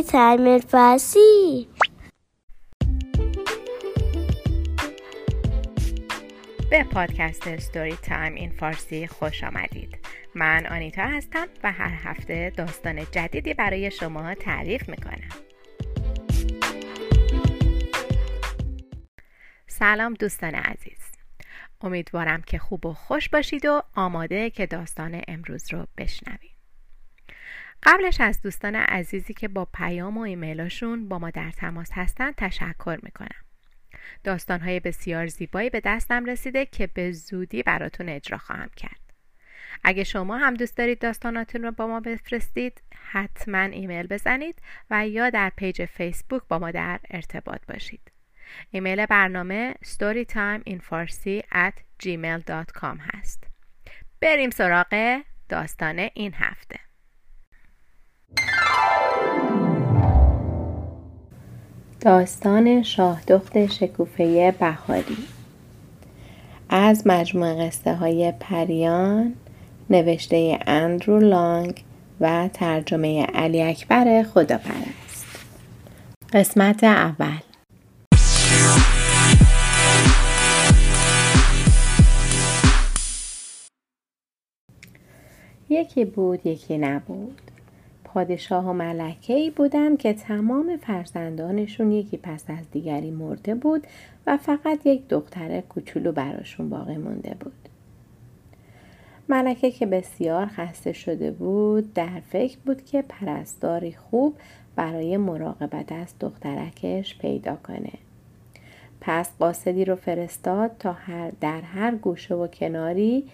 Time فارسی به پادکست Story Time in Farsi خوش آمدید. من آنیتا هستم و هر هفته داستان جدیدی برای شما تعریف می‌کنم. سلام دوستان عزیز. امیدوارم که خوب و خوش باشید و آماده که داستان امروز رو بشنوید. قبلش از دوستان عزیزی که با پیام و ایمیلاشون با ما در تماس هستن تشکر می‌کنم. داستانهای بسیار زیبایی به دستم رسیده که به زودی براتون اجرا خواهم کرد. اگه شما هم دوست دارید داستاناتون رو با ما بفرستید حتما ایمیل بزنید و یا در page فیسبوک با ما در ارتباط باشید. ایمیل برنامه storytimeinfarsi هست. بریم سراغ داستان این هفته. داستان شاهدخت شکوفه بهاری. از مجموع قصه های پریان نوشته اندرو لانگ و ترجمه علی اکبر خداپرست قسمت اول. یکی بود یکی نبود. پادشاه و ملکه ای بودند که تمام فرزندانشون یکی پس از دیگری مرده بود و فقط یک دختر کوچولو براشون باقی مونده بود. ملکه که بسیار خسته شده بود در فکر بود که پرستاری خوب برای مراقبت از دخترکش پیدا کنه. پس قاصدی رو فرستاد تا هر در هر گوشه و کناری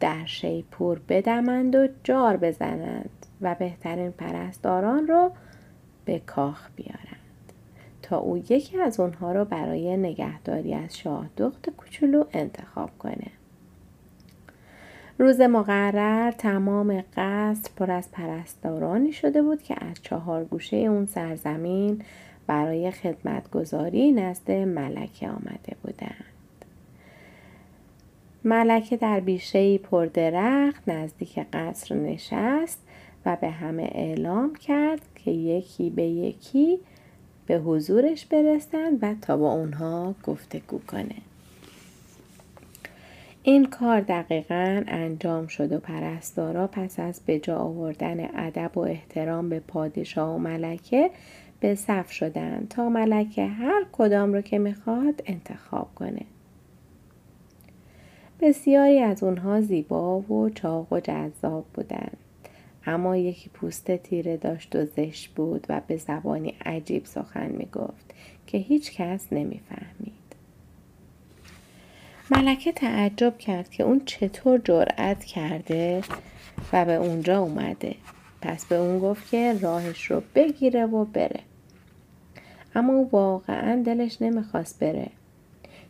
در شیپور بدمند و جار بزنند و بهترین پرستاران رو به کاخ بیارند تا او یکی از اونها رو برای نگهداری از شاه دخت کوچولو انتخاب کنه. روز مقرر تمام قصر پر از پرستارانی شده بود که از چهار گوشه اون سرزمین برای خدمتگذاری نزد ملکه آمده بودند. ملکه در بیشه پردرخت نزدیک قصر نشست و به همه اعلام کرد که یکی به یکی به حضورش برسند و تا با اونها گفتگو کنه. این کار دقیقا انجام شد و پرستارا پس از به جا آوردن ادب و احترام به پادشاه و ملکه به صف شدند تا ملکه هر کدام رو که می‌خواد انتخاب کنه. بسیاری از اونها زیبا و چاق و جذاب بودند. اما یکی پوست تیره داشت و زشت بود و به زبانی عجیب سخن می گفت که هیچ کس نمی فهمید. ملکه تعجب کرد که اون چطور جرأت کرده و به اونجا اومده. پس به اون گفت که راهش رو بگیره و بره. اما او واقعا دلش نمی‌خواست بره.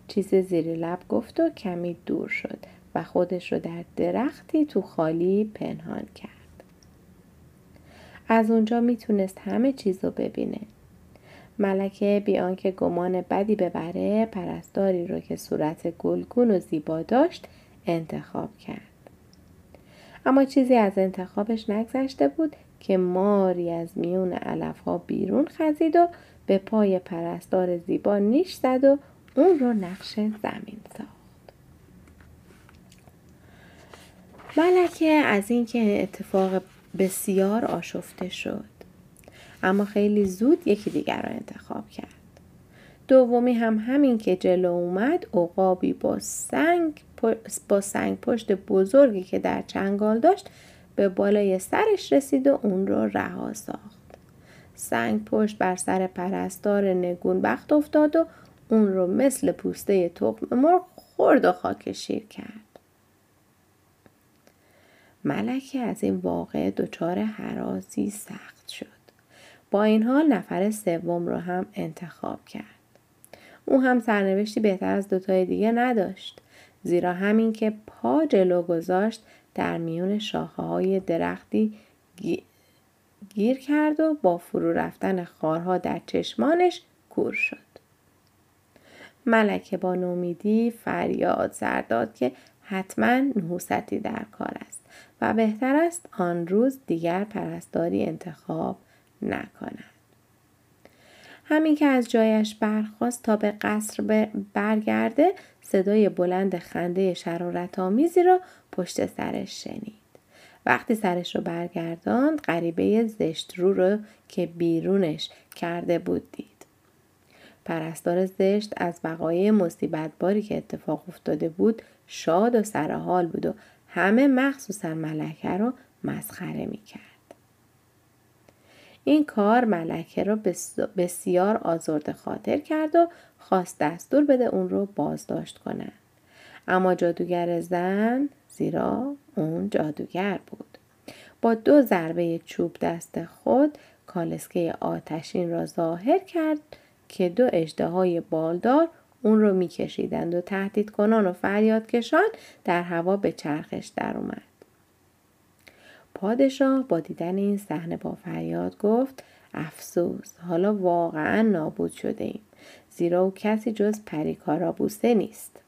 چیز زیر لب گفت و کمی دور شد و خودش رو در درختی تو خالی پنهان کرد. از اونجا می‌تونست همه چیز رو ببینه. ملکه بیان که گمان بدی ببره پرستاری رو که صورت گلگون و زیبا داشت انتخاب کرد. اما چیزی از انتخابش نگذشته بود که ماری از میون علف ها بیرون خزید و به پای پرستار زیبا نیش زد و اون رو نقش زمین ساخت. ملکه از اینکه اتفاق بسیار آشفته شد. اما خیلی زود یکی دیگر را انتخاب کرد. دومی هم همین که جلو اومد عقابی با سنگ با سنگ پشت بزرگی که در چنگال داشت به بالای سرش رسید و اون رو رها ساخت. سنگ پشت بر سر پرستار نگون بخت افتاد و اون رو مثل پوسته تخم مرغ خورد و خاکشیر کرد. ملکه از این واقع دچار حرازی سخت شد. با این حال نفر سوم رو هم انتخاب کرد. او هم سرنوشتی بهتر از دوتای دیگه نداشت. زیرا همین که پا جلو گذاشت در میون شاخه های درختی گیر کرد و با فرو رفتن خارها در چشمانش کور شد. ملکه با نومیدی فریاد سرداد که حتما نحوستی در کار است و بهتر است آن روز دیگر پرستاری انتخاب نکند. همین که از جایش برخواست تا به قصر برگرده صدای بلند خنده شرارت آمیزی را پشت سرش شنید. وقتی سرش رو برگرداند غریبه زشت رو رو که بیرونش کرده بود دید. پرستار زشت از وقایع مصیبت باری که اتفاق افتاده بود شاد و سرحال بود و همه مخصوصا ملکه رو مسخره می کرد. این کار ملکه را بسیار آزرد خاطر کرد و خواست دستور بده اون رو بازداشت کنند. اما جادوگر زن زیرا اون جادوگر بود. با دو ضربه چوب دست خود کالسکه آتشین را ظاهر کرد که دو های بالدار اون رو میکشیدند و تهدید کنان و فریاد کشان در هوا به چرخش در اومد. پادشاه با دیدن این صحنه با فریاد گفت افسوس حالا واقعا نابود شده ایم. زیرا او کسی جز پریکارابوسه نیست.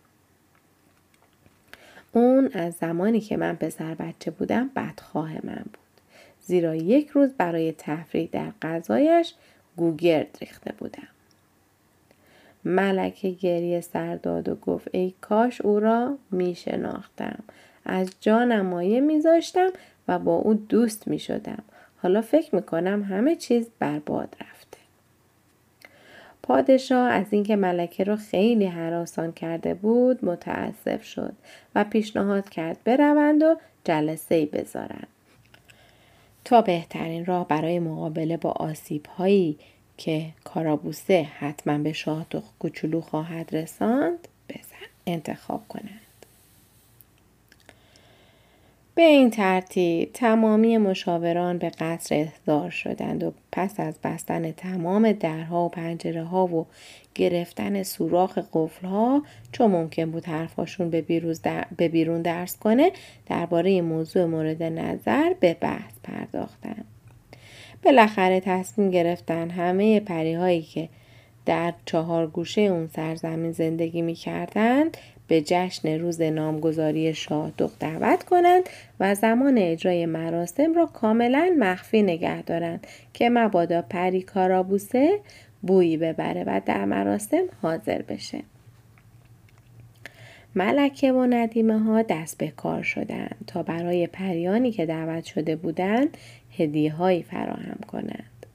اون از زمانی که من پسر بچه بودم بدخواه من بود. زیرا یک روز برای تفریح در غذایش گوگرد ریخته بودم. ملکه گریه سر داد و گفت ای کاش او را می شناختم. از جانم مایه میذاشتم و با او دوست می شدم. حالا فکر می کنم همه چیز برباد رفته. پادشاه از اینکه ملکه را خیلی حراسان کرده بود متاسف شد و پیشنهاد کرد بروند و جلسه بذارند. تا بهترین راه برای مقابله با آسیب هایی که کارابوسه حتما به شاه کوچولو خواهد رساند بزن انتخاب کنند. به این ترتیب تمامی مشاوران به قصر احضار شدند و پس از بستن تمام درها و پنجره ها و گرفتن سوراخ قفل ها چون ممکن بود حرفاشون به, به بیرون درس کنه درباره موضوع مورد نظر به بحث پرداختند. بالاخره تصمیم گرفتن همه پریهایی که در چهار گوشه اون سرزمین زندگی می کردند به جشن روز نامگذاری شاه دعوت کنند و زمان اجرای مراسم را کاملا مخفی نگه دارند که مبادا پری کارابوسه بویی ببره و در مراسم حاضر بشه. ملکه و ندیمه ها دست به کار شدند تا برای پریانی که دعوت شده بودند هدیه هایی فراهم کنند.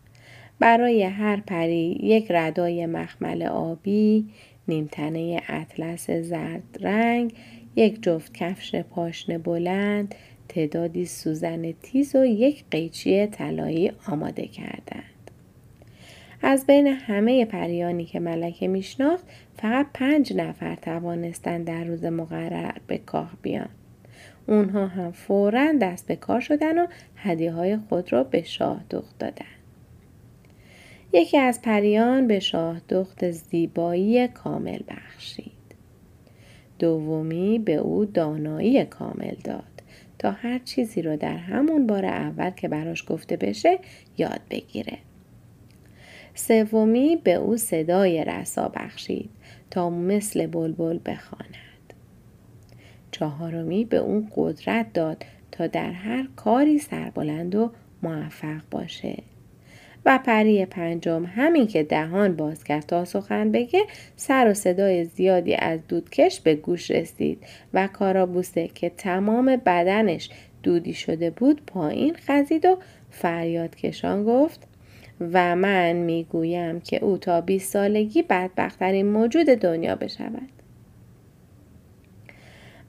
برای هر پری یک ردای مخمل آبی، نیمتنه اطلس زرد رنگ، یک جفت کفش پاشنه بلند، تعدادی سوزن تیز و یک قیچی طلایی آماده کردند. از بین همه پریانی که ملکه میشناخت فقط پنج نفر توانستند در روز مقرر به کاه بیان. اونها هم فورا دست به کار شدن و هدیه های خود را به شاه دخت دادن. یکی از پریان به شاه دخت زیبایی کامل بخشید. دومی به او دانایی کامل داد تا هر چیزی را در همون بار اول که براش گفته بشه یاد بگیره. سومی به او صدای رسا بخشید تا مثل بلبل بخواند. چهارمی به اون قدرت داد در هر کاری سربلند و موفق باشه. و پری پنجم همین که دهان باز کرد تا سخن بگه سر و صدای زیادی از دودکش به گوش رسید و کارابوسه که تمام بدنش دودی شده بود پایین خزید و فریاد کشان گفت و من می‌گویم که او تا 20 سالگی بدبختترین موجود دنیا بشود.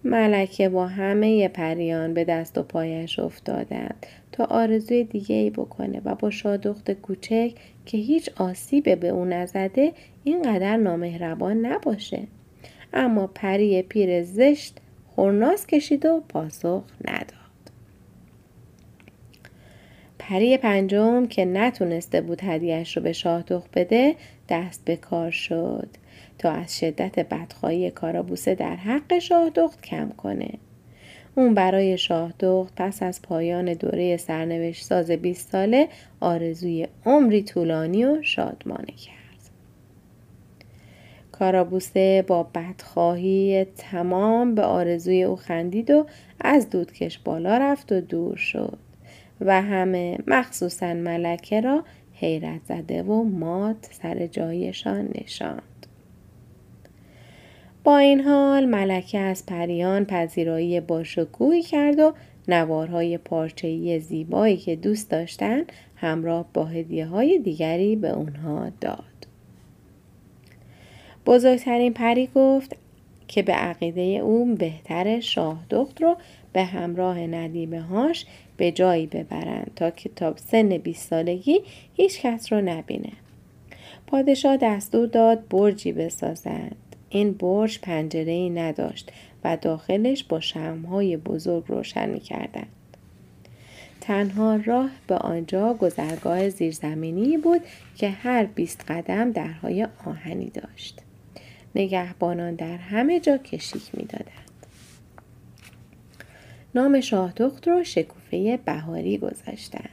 ملکه با همه پریان به دست و پایش افتادند تا آرزوی دیگه ای بکنه و با شادخت کوچک که هیچ آسیب به او نزده اینقدر نامهربان نباشه. اما پری پیر زشت خورناس کشید و پاسخ نداد. پری پنجم که نتونسته بود هدیهش رو به شاهدخت بده دست به کار شد تا از شدت بدخواهی کارابوسه در حق شاهدخت کم کنه. اون برای شاهدخت پس از پایان دوره سرنوشت ساز 20 ساله آرزوی عمری طولانی و شادمانه کرد. کارابوسه با بدخواهی تمام به آرزوی او خندید و از دودکش بالا رفت و دور شد. و همه مخصوصا ملکه را حیرت زده و مات سر جایشان نشاند با این حال ملکه از پریان پذیرایی باشکوهی کرد و نوارهای پارچه‌ای زیبایی که دوست داشتن همراه با هدیه های دیگری به اونها داد. بزرگترین پری گفت که به عقیده او بهتر شاه دخت رو به همراه ندیمه هاش به جایی ببرند تا کتاب سن 20 سالگی هیچ کس رو نبینه. پادشاه دستور داد برجی بسازند. این برج پنجره ای نداشت و داخلش با شمهای بزرگ روشن می کردن. تنها راه به آنجا گذرگاه زیرزمینی بود که هر بیست قدم درهای آهنی داشت. نگهبانان در همه جا کشیک می دادند. نام شاهدخت رو شکوفه بهاری گذاشتند.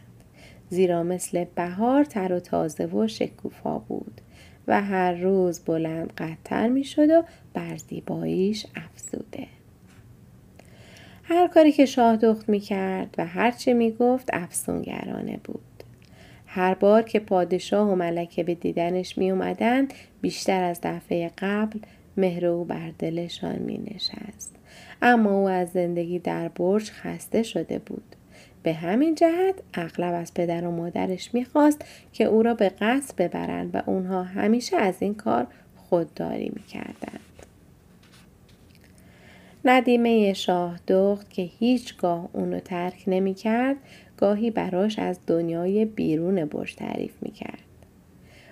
زیرا مثل بهار تر و تازه و شکوفا بود و هر روز بلند قدتر می شد و بر زیباییش افزوده. هر کاری که شاه دخت می کرد و هر چه می گفت افسونگرانه بود. هر بار که پادشاه و ملکه به دیدنش می اومدن بیشتر از دفعه قبل مهر او بر دلشان می نشست. اما او از زندگی در برج خسته شده بود. به همین جهت اغلب از پدر و مادرش می‌خواست که او را به قصد ببرند و اونها همیشه از این کار خودداری می‌کردند. ندیمه شاه دخت که هیچگاه اونو ترک نمی‌کرد گاهی براش از دنیای بیرون برج تعریف می‌کرد.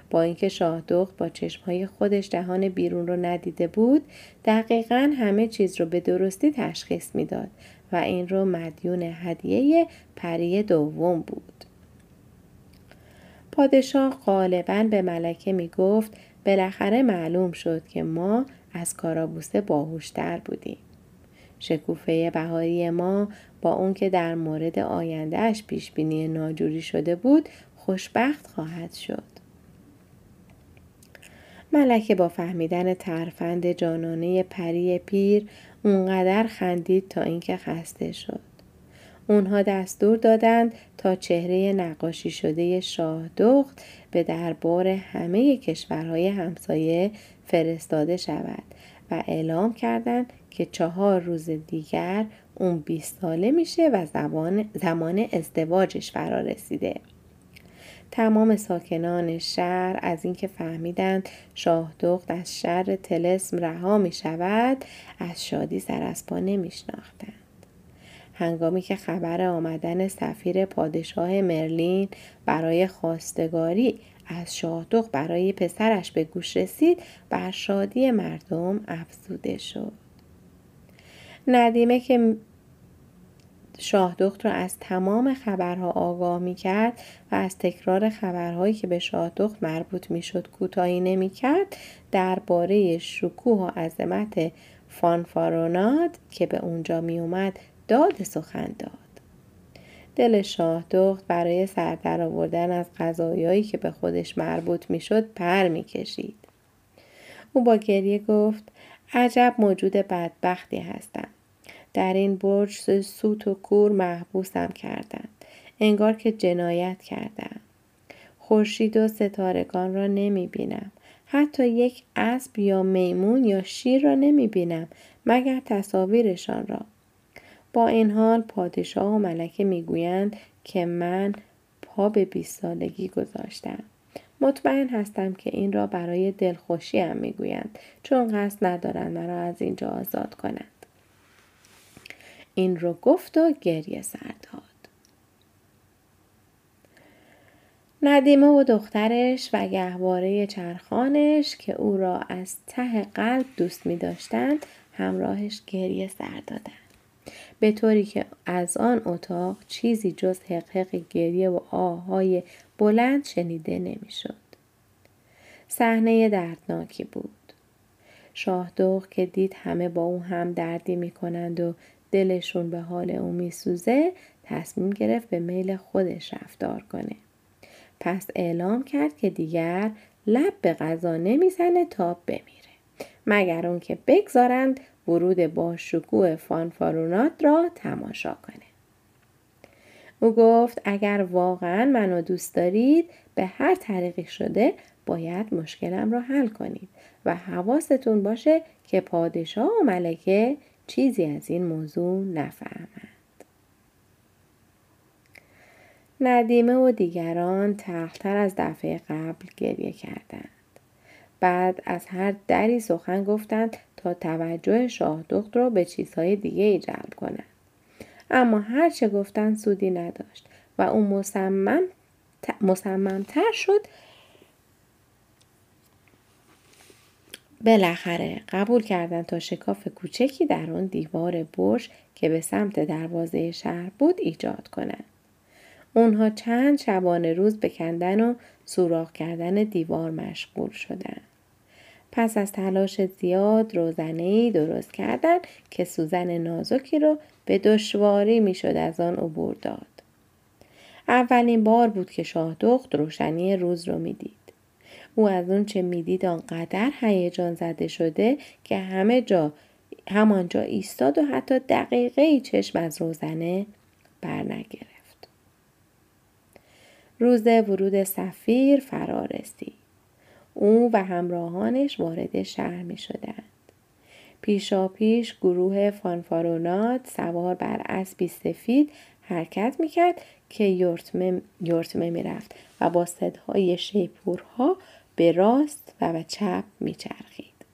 با اینکه شاه دخت با چشمهای خودش جهان بیرون رو ندیده بود دقیقا همه چیز رو به درستی تشخیص می‌داد و این رو مدیون هدیه پری دوم بود. پادشاه غالبا به ملکه می گفت بالاخره معلوم شد که ما از کارابوسه باهوشتر بودیم. شکوفه بهاری ما با اون که در مورد آیندهش پیش بینی ناجوری شده بود خوشبخت خواهد شد. ملکه با فهمیدن ترفند جانانه پری پیر اونقدر خندید تا اینکه خسته شد. اونها دستور دادند تا چهره نقاشی شده شاه دخت به دربار همه کشورهای همسایه فرستاده شود و اعلام کردند که چهار روز دیگر اون 20 ساله میشه و زمان, زمان ازدواجش فرا رسیده. تمام ساکنان شهر از اینکه فهمیدند شاه دخت از شر تلسم رها می شود از شادی سر از پا نمی شناختند. هنگامی که خبر آمدن سفیر پادشاه مرلین برای خواستگاری از شاهدخت برای پسرش به گوش رسید بر شادی مردم افزوده شد ندیمه که شاهدخت را از تمام خبرها آگاه می کرد و از تکرار خبرهایی که به شاهدخت مربوط می شد کوتاهی نمی کرد درباره شکوه و عظمت فانفاروناد که به اونجا می اومد داد سخن داد. دل شاهدخت برای سردر آوردن از غذایایی که به خودش مربوط می شد پر می کشید. او با گریه گفت عجب موجود بدبختی هستم. در این برج سوت و کور محبوسم کردند. انگار که جنایت کردم. خورشید و ستارگان را نمی بینم. حتی یک اسب یا میمون یا شیر را نمی بینم مگر تصاویرشان را. با این حال پادشاه و ملکه می‌گویند که من پا به بیست سالگی گذاشتم. مطمئن هستم که این را برای دلخوشی هم می‌گویند چون قصد ندارند مرا از اینجا آزاد کنند. این رو گفت و گریه سر داد. ندیمه و دخترش و گهواره چرخانش که او را از ته قلب دوست می داشتند همراهش گریه سر دادند. به طوری که از آن اتاق چیزی جز حقحق گریه و آهای بلند شنیده نمی‌شد. صحنه دردناکی بود. شاهدوخ که دید همه با او هم دردی می کنند و دلشون به حال او میسوزه تصمیم گرفت به میل خودش رفتار کنه. پس اعلام کرد که دیگر لب به غذا نمی‌زنه تا بمیره. مگر اون که بگذارند ورود با شکوه فانفارونات را تماشا کنه. او گفت اگر واقعا منو دوست دارید به هر طریقی شده باید مشکلم را حل کنید و حواستون باشه که پادشاه و ملکه چیزی از این موضوع نفهمند. ندیمه و دیگران تختر از دفعه قبل گریه کردند. بعد از هر دری سخن گفتند تا توجه شاه دخت را به چیزهای دیگه ای جلب کنند. اما هر چه گفتند سودی نداشت و او مصمم مصممتر شد بالاخره قبول کردند تا شکاف کوچکی در آن دیوار برج که به سمت دروازه شهر بود ایجاد کنند. اونها چند شبانه روز به کندن و سوراخ کردن دیوار مشغول شدند. پس از تلاش زیاد روزنه درست کردند که سوزن نازکی رو به دشواری می‌شد از آن عبور داد. اولین بار بود که شاه دخت روشنی روز رو می‌دید. او از اون چه می‌دید آنقدر هیجان زده شده که همه جا همانجا ایستاد و حتی دقیقه ای چشم از روزنه برنگرفت. روز ورود سفیر فرا رسید. او و همراهانش وارد شهر می شدند. پیشا پیش گروه فانفارونات سوار بر اسبی سفید حرکت می کرد که یورتمه, یورتمه می رفت و با صدهای شیپورها به راست و به چپ می چرخید.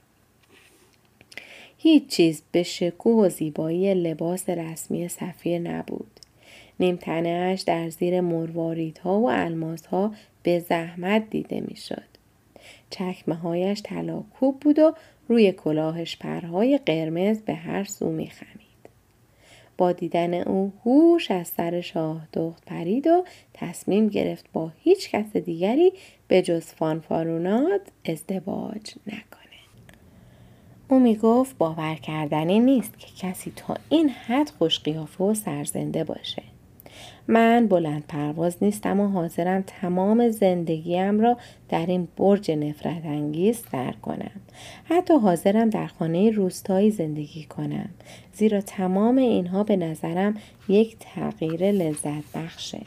هیچ چیز به شکوه و زیبایی لباس رسمی سفیر نبود. نیمتنهش در زیر مرواریدها و الماسها به زحمت دیده می‌شد. چکمه هایش طلاکوب بود و روی کلاهش پرهای قرمز به هر سو می خمید. با دیدن او هوش از سر شاه دخت پرید و تصمیم گرفت با هیچ کس دیگری به جز فانفارونات ازدواج نکنه. او می گفت باور کردنی نیست که کسی تا این حد خوشقیافه و سرزنده باشه. من بلند پرواز نیستم و حاضرم تمام زندگیم را در این برج نفرت انگیز سر کنم. حتی حاضرم در خانه روستایی زندگی کنم. زیرا تمام اینها به نظرم یک تغییر لذت بخشه.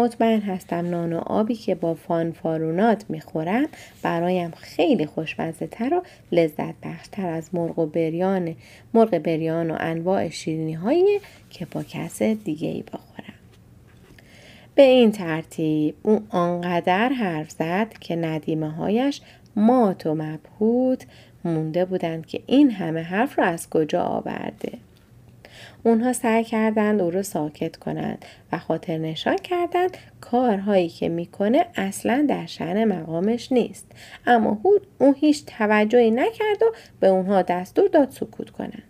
مطمئن هستم نان و آبی که با فانفارونات می‌خورم برایم خیلی خوشمزه تر و لذت بخشتر از مرغ و بریان مرغ بریان و انواع شیرینی هایی که با کس دیگه ای بخورم. به این ترتیب او آنقدر حرف زد که ندیمه هایش مات و مبهوت مونده بودند که این همه حرف را از کجا آورده. اونها سعی کردند او رو ساکت کنند و خاطر نشان کردند کارهایی که می‌کنه اصلا در شن مقامش نیست. اما او هیچ توجهی نکرد و به اونها دستور داد سکوت کنند.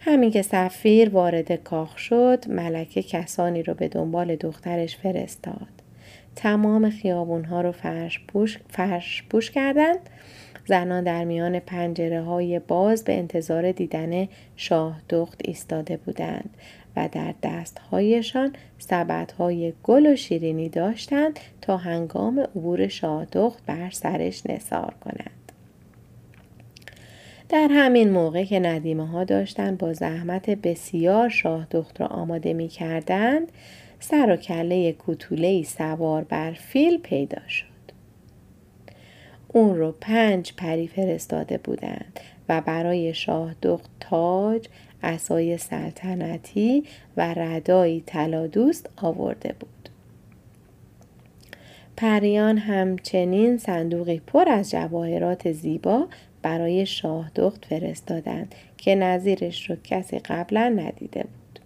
همین که سفیر وارد کاخ شد ملکه کسانی رو به دنبال دخترش فرستاد. تمام خیابونها رو فرش پوش, فرش پوش کردند زنان در میان پنجره های باز به انتظار دیدن شاه دخت ایستاده بودند و در دستهایشان های گل و شیرینی داشتند تا هنگام عبور شاه دخت بر سرش نثار کنند. در همین موقع که ندیمه ها داشتند با زحمت بسیار شاه دخت را آماده می کردند، سر و کله کوتوله سوار بر فیل پیدا شد. اون رو پنج پری فرستاده بودند و برای شاه دخت تاج، اسای سلطنتی و ردایی طلا دوست آورده بود. پریان همچنین صندوقی پر از جواهرات زیبا برای شاه دخت فرستادند که نظیرش رو کسی قبلا ندیده بود.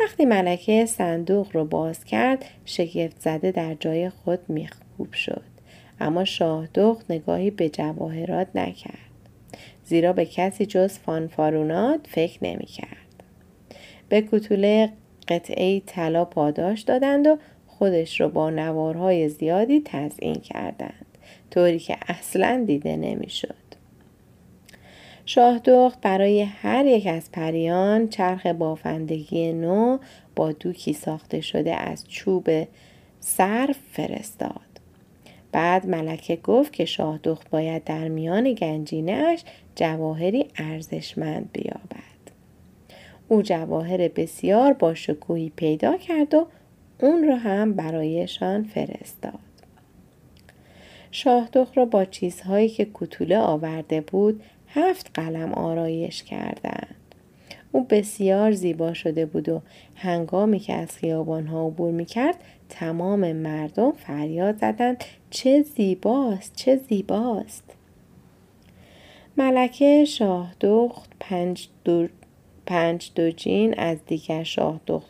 وقتی ملکه صندوق رو باز کرد شگفت زده در جای خود میخوب شد. اما شاه دخت نگاهی به جواهرات نکرد. زیرا به کسی جز فانفارونات فکر نمی کرد. به کتوله قطعه طلا پاداش دادند و خودش رو با نوارهای زیادی تزئین کردند طوری که اصلا دیده نمی‌شد. شاه دخت برای هر یک از پریان چرخ بافندگی نو با دوکی ساخته شده از چوب صرف فرستاد. بعد ملکه گفت که شاه دخت باید در میان گنجینهش جواهری ارزشمند بیابد. او جواهر بسیار با شکوهی پیدا کرد و اون را هم برایشان فرستاد. شاهدخ را با چیزهایی که کتوله آورده بود هفت قلم آرایش کردند. او بسیار زیبا شده بود و هنگامی که از خیابانها عبور می کرد تمام مردم فریاد زدند چه زیباست چه زیباست. ملکه شاهدخت پنج دو, پنج دو جین از دیگر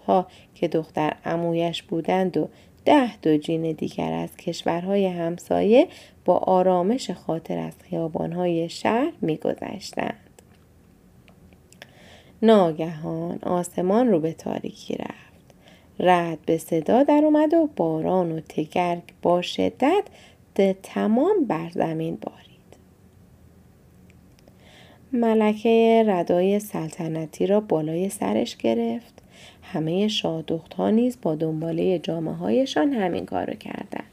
ها که دختر امویش بودند و ده دو جین دیگر از کشورهای همسایه با آرامش خاطر از خیابانهای شهر میگذشتند. ناگهان آسمان رو به تاریکی رفت. رد به صدا در اومد و باران و تگرگ با شدت تمام بر زمین بارید. ملکه ردای سلطنتی را بالای سرش گرفت. همه شادخت نیز با دنباله جامعه هایشان همین کارو کردند.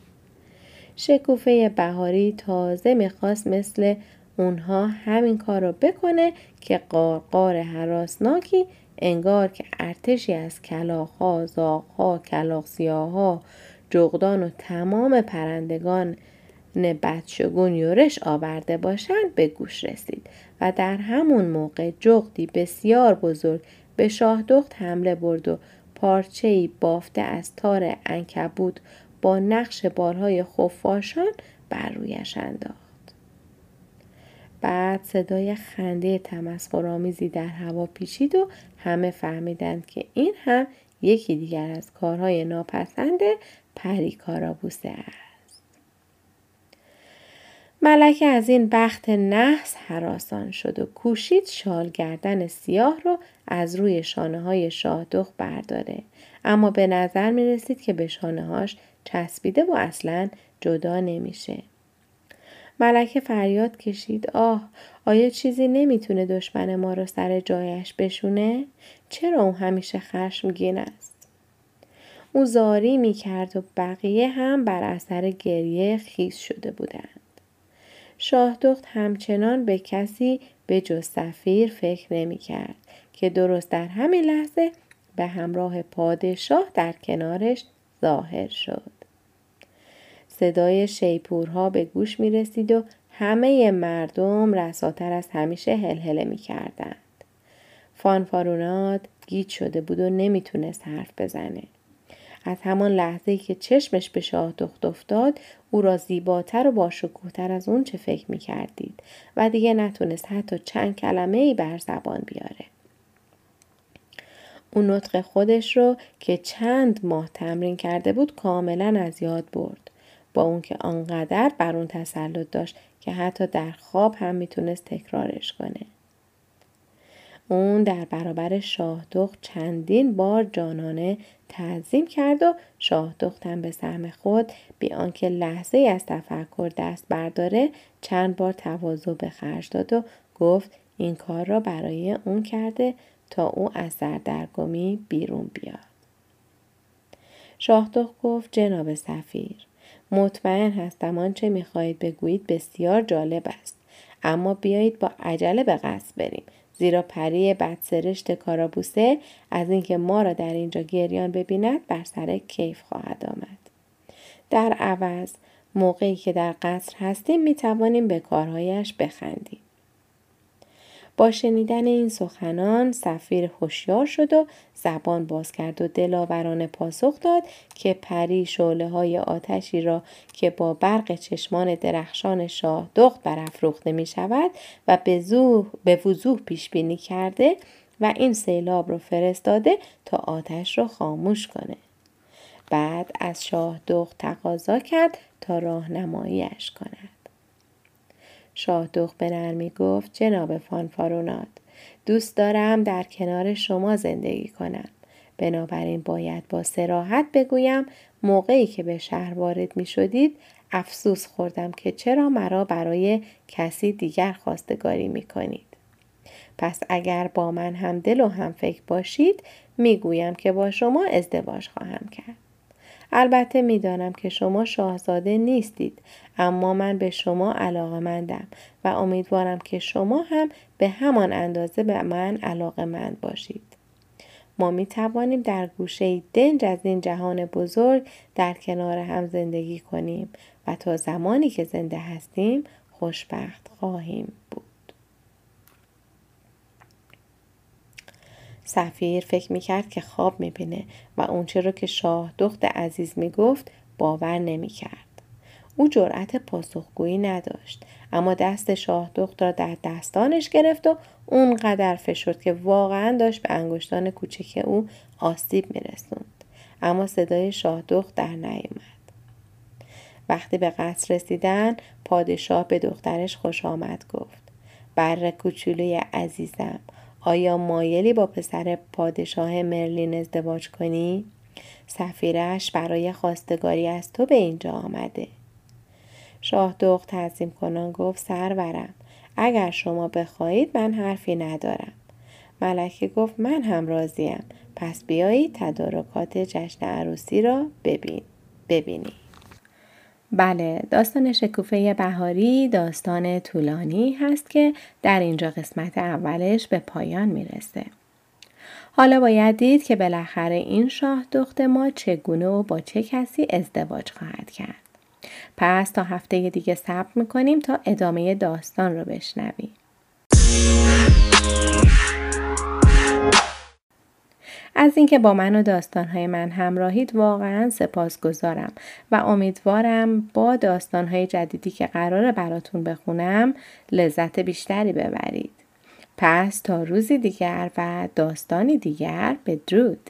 شکوفه بهاری تازه می‌خواست مثل اونها همین کار رو بکنه که قارقار حراسناکی انگار که ارتشی از کلاخها، زاغها، کلاخ سیاها، جغدان و تمام پرندگان بدشگون یورش آورده باشند به گوش رسید و در همون موقع جغدی بسیار بزرگ به شاهدخت حمله برد و پارچه‌ای بافته از تار انکبود با نقش بالهای خفاشان بر رویش انداخت. بعد صدای خنده تمسخرآمیزی در هوا پیچید و همه فهمیدند که این هم یکی دیگر از کارهای ناپسند پریکارابوسه است ملکه از این بخت نحس حراسان شد و کوشید شال گردن سیاه رو از روی شانه های شاهدخ برداره اما به نظر می رسید که به شانه هاش چسبیده و اصلا جدا نمیشه. ملکه فریاد کشید آه آیا چیزی نمی‌تونه دشمن ما رو سر جایش بشونه؟ چرا اون همیشه خشمگین است؟ او زاری می‌کرد و بقیه هم بر اثر گریه خیز شده بودند. شاهدخت همچنان به کسی به جز سفیر فکر نمی کرد که درست در همین لحظه به همراه پادشاه در کنارش ظاهر شد. صدای شیپورها به گوش می رسید و همه مردم رساتر از همیشه هلهله می کردند. فانفارونات گیت شده بود و نمی‌تونست حرف بزنه. از همان لحظه که چشمش به شاه دخت افتاد او را زیباتر و باشکوهتر از اون چه فکر می کردید و دیگه نتونست حتی چند کلمه ای بر زبان بیاره. اون نطق خودش رو که چند ماه تمرین کرده بود کاملا از یاد برد. با اون که آنقدر بر اون تسلط داشت که حتی در خواب هم می‌تونست تکرارش کنه. اون در برابر شاهدخت چندین بار جانانه تعظیم کرد و شاهدخت هم به سهم خود بی آنکه لحظه از تفکر دست برداره چند بار تواضع به خرج داد و گفت این کار را برای اون کرده تا او از سردرگمی بیرون بیاد. شاهدخت گفت جناب سفیر مطمئن هستم آنچه می‌خواهید بگویید بسیار جالب است. اما بیایید با عجله به قصد بریم. زیرا پری بدسرشت کارابوسه از اینکه ما را در اینجا گریان ببیند بر سر کیف خواهد آمد. در عوض موقعی که در قصر هستیم می توانیم به کارهایش بخندیم. با شنیدن این سخنان سفیر هوشیار شد و زبان باز کرد و دلاورانه پاسخ داد که پری شعله های آتشی را که با برق چشمان درخشان شاه دخت برافروخته می شود و به, به وضوح پیش بینی کرده و این سیلاب را فرستاده تا آتش را خاموش کنه. بعد از شاه دخت تقاضا کرد تا راهنماییش کند. شاهدوخ به نرمی گفت جناب فانفارونات دوست دارم در کنار شما زندگی کنم بنابراین باید با سراحت بگویم موقعی که به شهر وارد می شدید افسوس خوردم که چرا مرا برای کسی دیگر خواستگاری می کنید. پس اگر با من هم دل و هم فکر باشید می گویم که با شما ازدواج خواهم کرد. البته می‌دانم که شما شاهزاده نیستید اما من به شما علاقه و امیدوارم که شما هم به همان اندازه به من علاقه باشید. ما می توانیم در گوشه دنج از این جهان بزرگ در کنار هم زندگی کنیم و تا زمانی که زنده هستیم خوشبخت خواهیم بود. سفیر فکر می‌کرد که خواب می‌بینه و اونچه رو که شاه دخت عزیز می‌گفت باور نمی‌کرد. او جرأت پاسخگویی نداشت اما دست شاه دخت را در دستانش گرفت و اونقدر فشرد که واقعا داشت به انگشتان کوچک او آسیب میرسوند اما صدای شاه دخت در نیومد وقتی به قصر رسیدن پادشاه به دخترش خوش آمد گفت بر کوچولوی عزیزم آیا مایلی با پسر پادشاه مرلین ازدواج کنی؟ سفیرش برای خواستگاری از تو به اینجا آمده. شاه دخت تعظیم کنان گفت سرورم اگر شما بخواهید من حرفی ندارم. ملکه گفت من هم راضیم پس بیایید تدارکات جشن عروسی را ببین. ببینید. بله داستان شکوفه بهاری داستان طولانی هست که در اینجا قسمت اولش به پایان می‌رسه. حالا باید دید که بالاخره این شاه دخت ما چگونه و با چه کسی ازدواج خواهد کرد. پس تا هفته دیگه صبر می‌کنیم تا ادامه داستان رو بشنویم. از اینکه با من و داستانهای من همراهید واقعا سپاسگزارم و امیدوارم با داستانهای جدیدی که قراره براتون بخونم لذت بیشتری ببرید. پس تا روزی دیگر و داستانی دیگر به درود